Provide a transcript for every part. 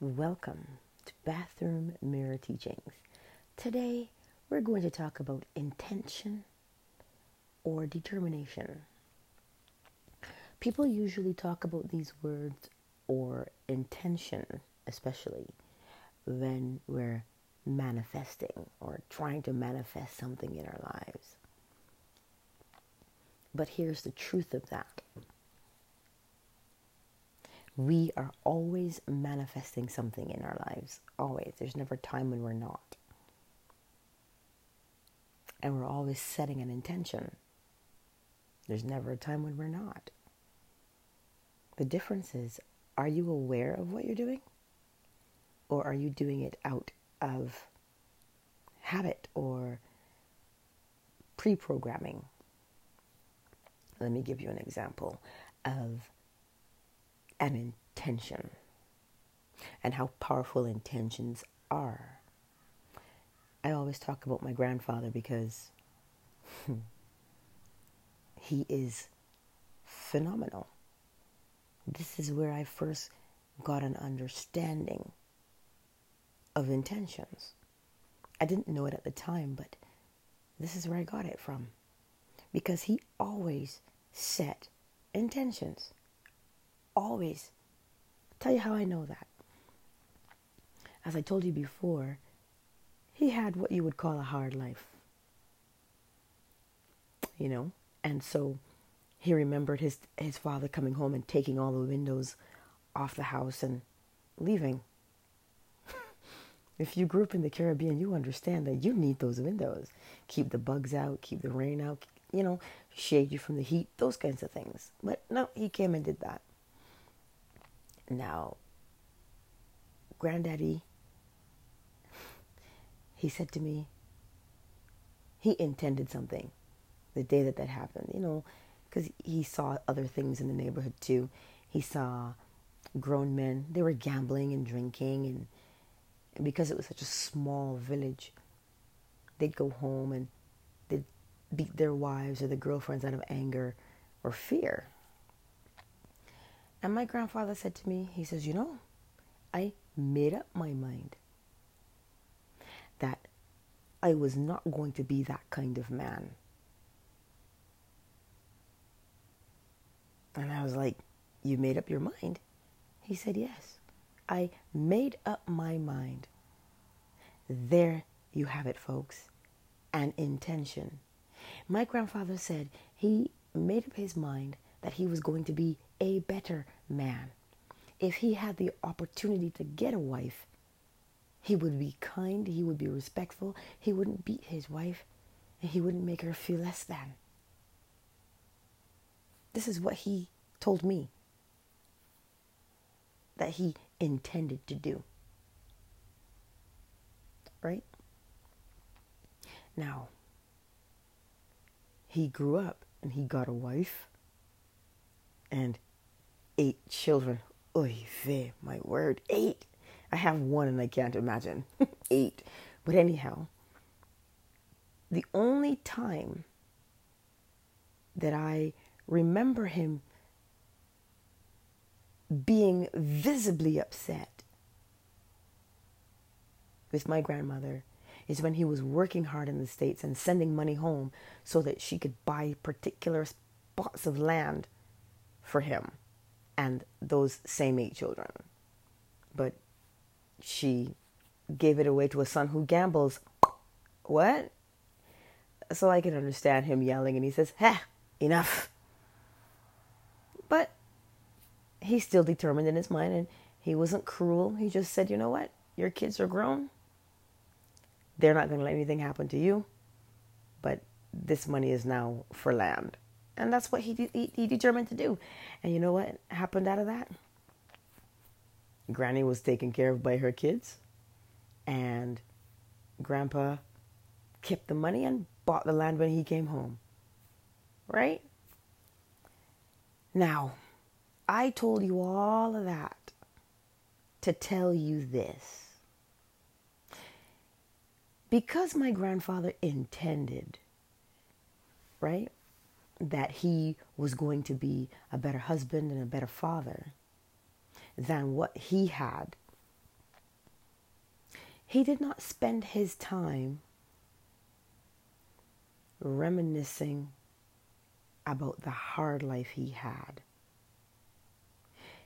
Welcome to Bathroom Mirror Teachings. Today we're going to talk about intention or determination. People usually talk about these words or intention, especially when we're manifesting or trying to manifest something in our lives. But here's the truth of that we are always manifesting something in our lives. Always. There's never a time when we're not. And we're always setting an intention. There's never a time when we're not. The difference is are you aware of what you're doing? Or are you doing it out of habit or pre programming? Let me give you an example of an intention and how powerful intentions are. I always talk about my grandfather because he is phenomenal. This is where I first got an understanding of intentions. I didn't know it at the time, but this is where I got it from. Because he always set intentions always. tell you how I know that. As I told you before, he had what you would call a hard life. You know? And so he remembered his his father coming home and taking all the windows off the house and leaving. if you grew up in the Caribbean, you understand that you need those windows. Keep the bugs out, keep the rain out, you know, shade you from the heat, those kinds of things. But no, he came and did that. Now, Granddaddy, he said to me, he intended something the day that that happened, you know, because he saw other things in the neighborhood too. He saw grown men, they were gambling and drinking, and, and because it was such a small village, they'd go home and they'd beat their wives or their girlfriends out of anger or fear. And my grandfather said to me, he says, You know, I made up my mind that I was not going to be that kind of man. And I was like, You made up your mind? He said, Yes. I made up my mind. There you have it, folks. An intention. My grandfather said he made up his mind that he was going to be a better man. If he had the opportunity to get a wife, he would be kind, he would be respectful, he wouldn't beat his wife, and he wouldn't make her feel less than. This is what he told me that he intended to do. Right? Now, he grew up and he got a wife and eight children. Oy vey, my word, eight. I have one and I can't imagine eight. But anyhow, the only time that I remember him being visibly upset with my grandmother is when he was working hard in the States and sending money home so that she could buy particular spots of land for him and those same eight children. But she gave it away to a son who gambles. What? So I can understand him yelling and he says, Ha, enough. But he's still determined in his mind and he wasn't cruel. He just said, you know what? Your kids are grown. They're not going to let anything happen to you. But this money is now for land. And that's what he, he, he determined to do. And you know what happened out of that? Granny was taken care of by her kids, and Grandpa kept the money and bought the land when he came home. Right? Now, I told you all of that to tell you this. Because my grandfather intended, right? That he was going to be a better husband and a better father than what he had He did not spend his time reminiscing about the hard life he had.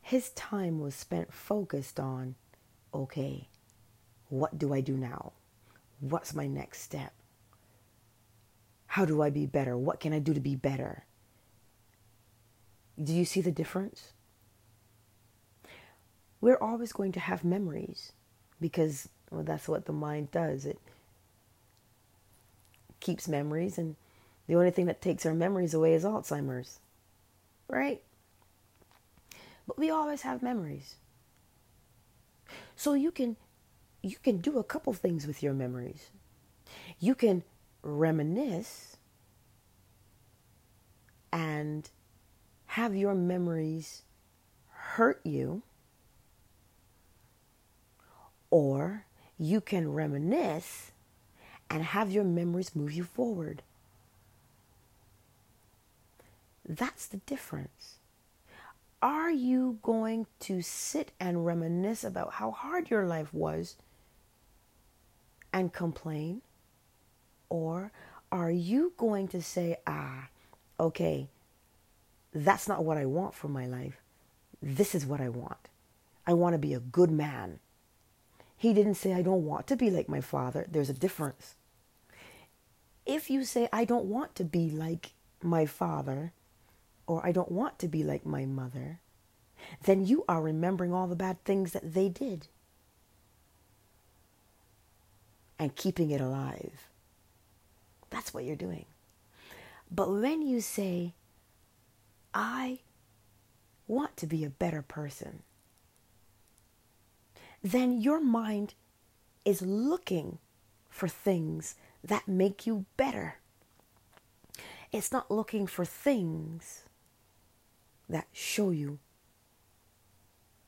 His time was spent focused on okay, what do I do now? What's my next step? How do I be better? What can I do to be better? Do you see the difference? We're always going to have memories because well, that's what the mind does. It keeps memories, and the only thing that takes our memories away is Alzheimer's, right? But we always have memories. So you can you can do a couple things with your memories. You can reminisce and have your memories hurt you, or you can reminisce and have your memories move you forward. That's the difference. Are you going to sit and reminisce about how hard your life was and complain? Or are you going to say, ah, okay, that's not what I want for my life. This is what I want. I want to be a good man. He didn't say, I don't want to be like my father. There's a difference. If you say, I don't want to be like my father, or I don't want to be like my mother, then you are remembering all the bad things that they did and keeping it alive. That's what you're doing. But when you say, I want to be a better person, then your mind is looking for things that make you better. It's not looking for things that show you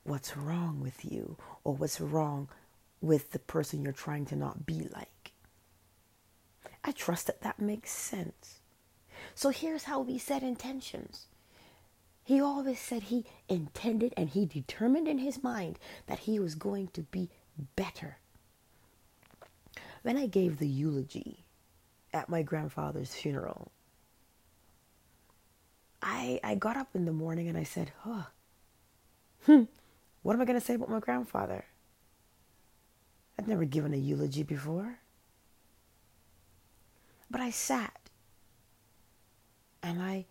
what's wrong with you or what's wrong with the person you're trying to not be like. I trust that that makes sense. So here's how we set intentions. He always said he intended and he determined in his mind that he was going to be better. When I gave the eulogy at my grandfather's funeral, I, I got up in the morning and I said, huh, hmm, what am I going to say about my grandfather? I'd never given a eulogy before. But I sat and I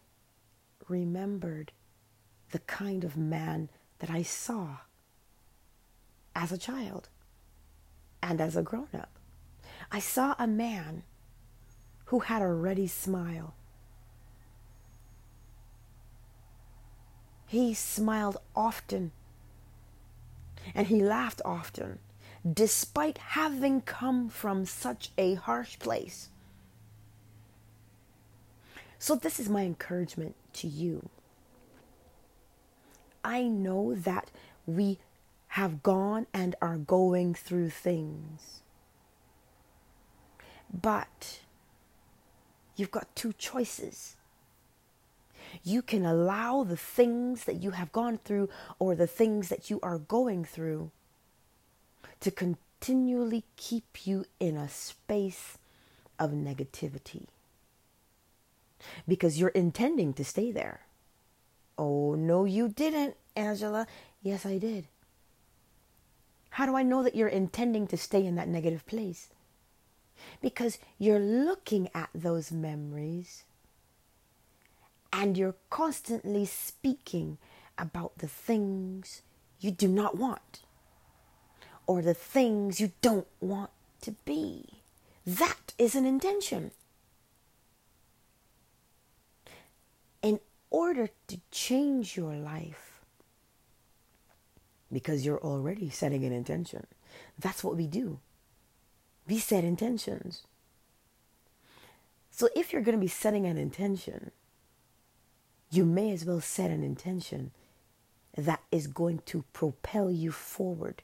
remembered the kind of man that I saw as a child and as a grown up. I saw a man who had a ready smile He smiled often and he laughed often, despite having come from such a harsh place. So, this is my encouragement to you. I know that we have gone and are going through things, but you've got two choices. You can allow the things that you have gone through or the things that you are going through to continually keep you in a space of negativity because you're intending to stay there. Oh, no, you didn't, Angela. Yes, I did. How do I know that you're intending to stay in that negative place? Because you're looking at those memories and you're constantly speaking about the things you do not want or the things you don't want to be. That is an intention. In order to change your life, because you're already setting an intention, that's what we do. We set intentions. So if you're going to be setting an intention, you may as well set an intention that is going to propel you forward.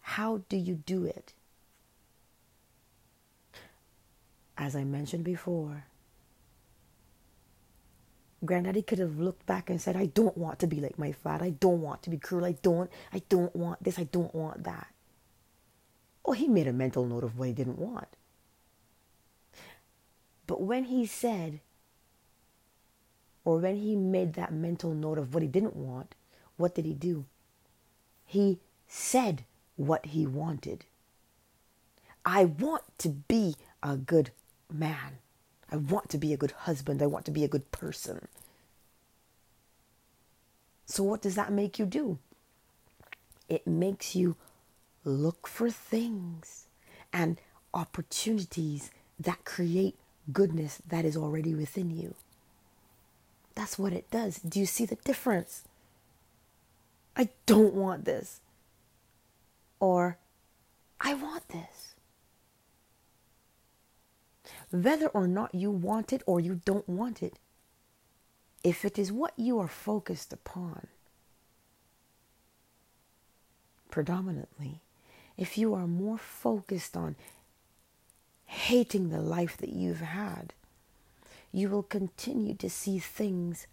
How do you do it? As I mentioned before, Granddaddy could have looked back and said, I don't want to be like my father. I don't want to be cruel. I don't, I don't want this. I don't want that. Oh, he made a mental note of what he didn't want. But when he said, or when he made that mental note of what he didn't want, what did he do? He said what he wanted. I want to be a good man. I want to be a good husband. I want to be a good person. So, what does that make you do? It makes you look for things and opportunities that create goodness that is already within you. That's what it does. Do you see the difference? I don't want this. Or, I want this. Whether or not you want it or you don't want it, if it is what you are focused upon, predominantly, if you are more focused on hating the life that you've had, you will continue to see things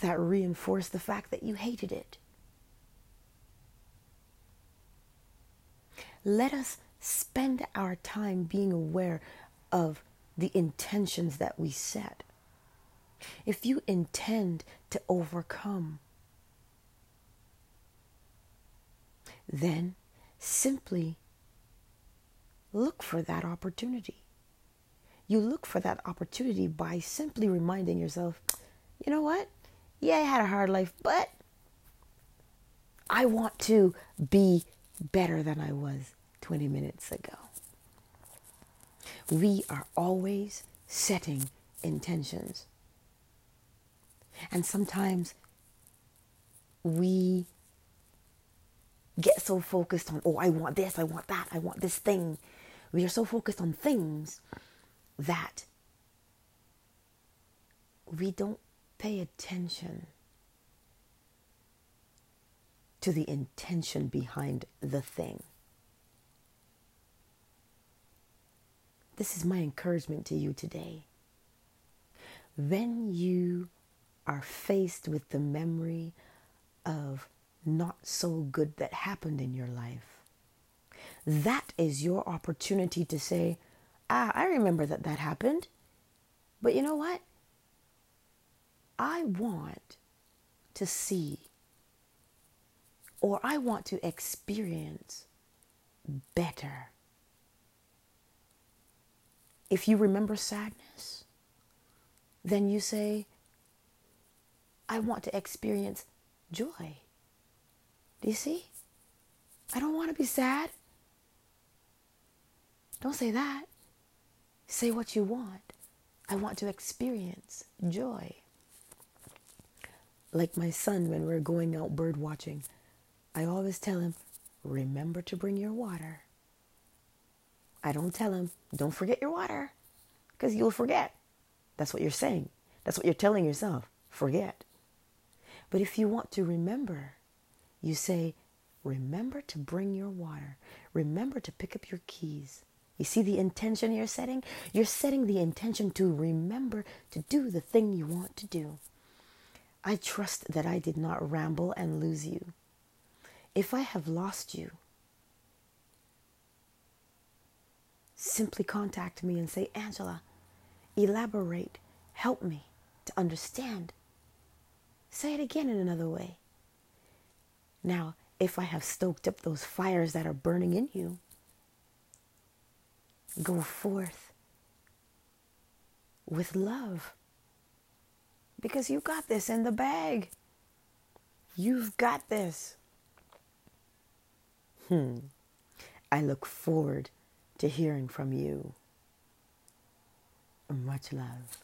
that reinforce the fact that you hated it. Let us spend our time being aware of the intentions that we set. If you intend to overcome, then simply look for that opportunity. You look for that opportunity by simply reminding yourself, you know what? Yeah, I had a hard life, but I want to be better than I was 20 minutes ago. We are always setting intentions. And sometimes we get so focused on, oh, I want this, I want that, I want this thing. We are so focused on things that we don't pay attention to the intention behind the thing. This is my encouragement to you today. When you are faced with the memory of not so good that happened in your life, that is your opportunity to say, Ah, I remember that that happened. But you know what? I want to see or I want to experience better. If you remember sadness, then you say, I want to experience joy. Do you see? I don't want to be sad. Don't say that. Say what you want. I want to experience joy. Like my son, when we're going out bird watching, I always tell him, remember to bring your water. I don't tell him, don't forget your water, because you'll forget. That's what you're saying. That's what you're telling yourself. Forget. But if you want to remember, you say, remember to bring your water. Remember to pick up your keys. You see the intention you're setting? You're setting the intention to remember to do the thing you want to do. I trust that I did not ramble and lose you. If I have lost you, simply contact me and say, Angela, elaborate, help me to understand. Say it again in another way. Now, if I have stoked up those fires that are burning in you, go forth with love. Because you got this in the bag. You've got this. Hmm. I look forward to hearing from you. Much love.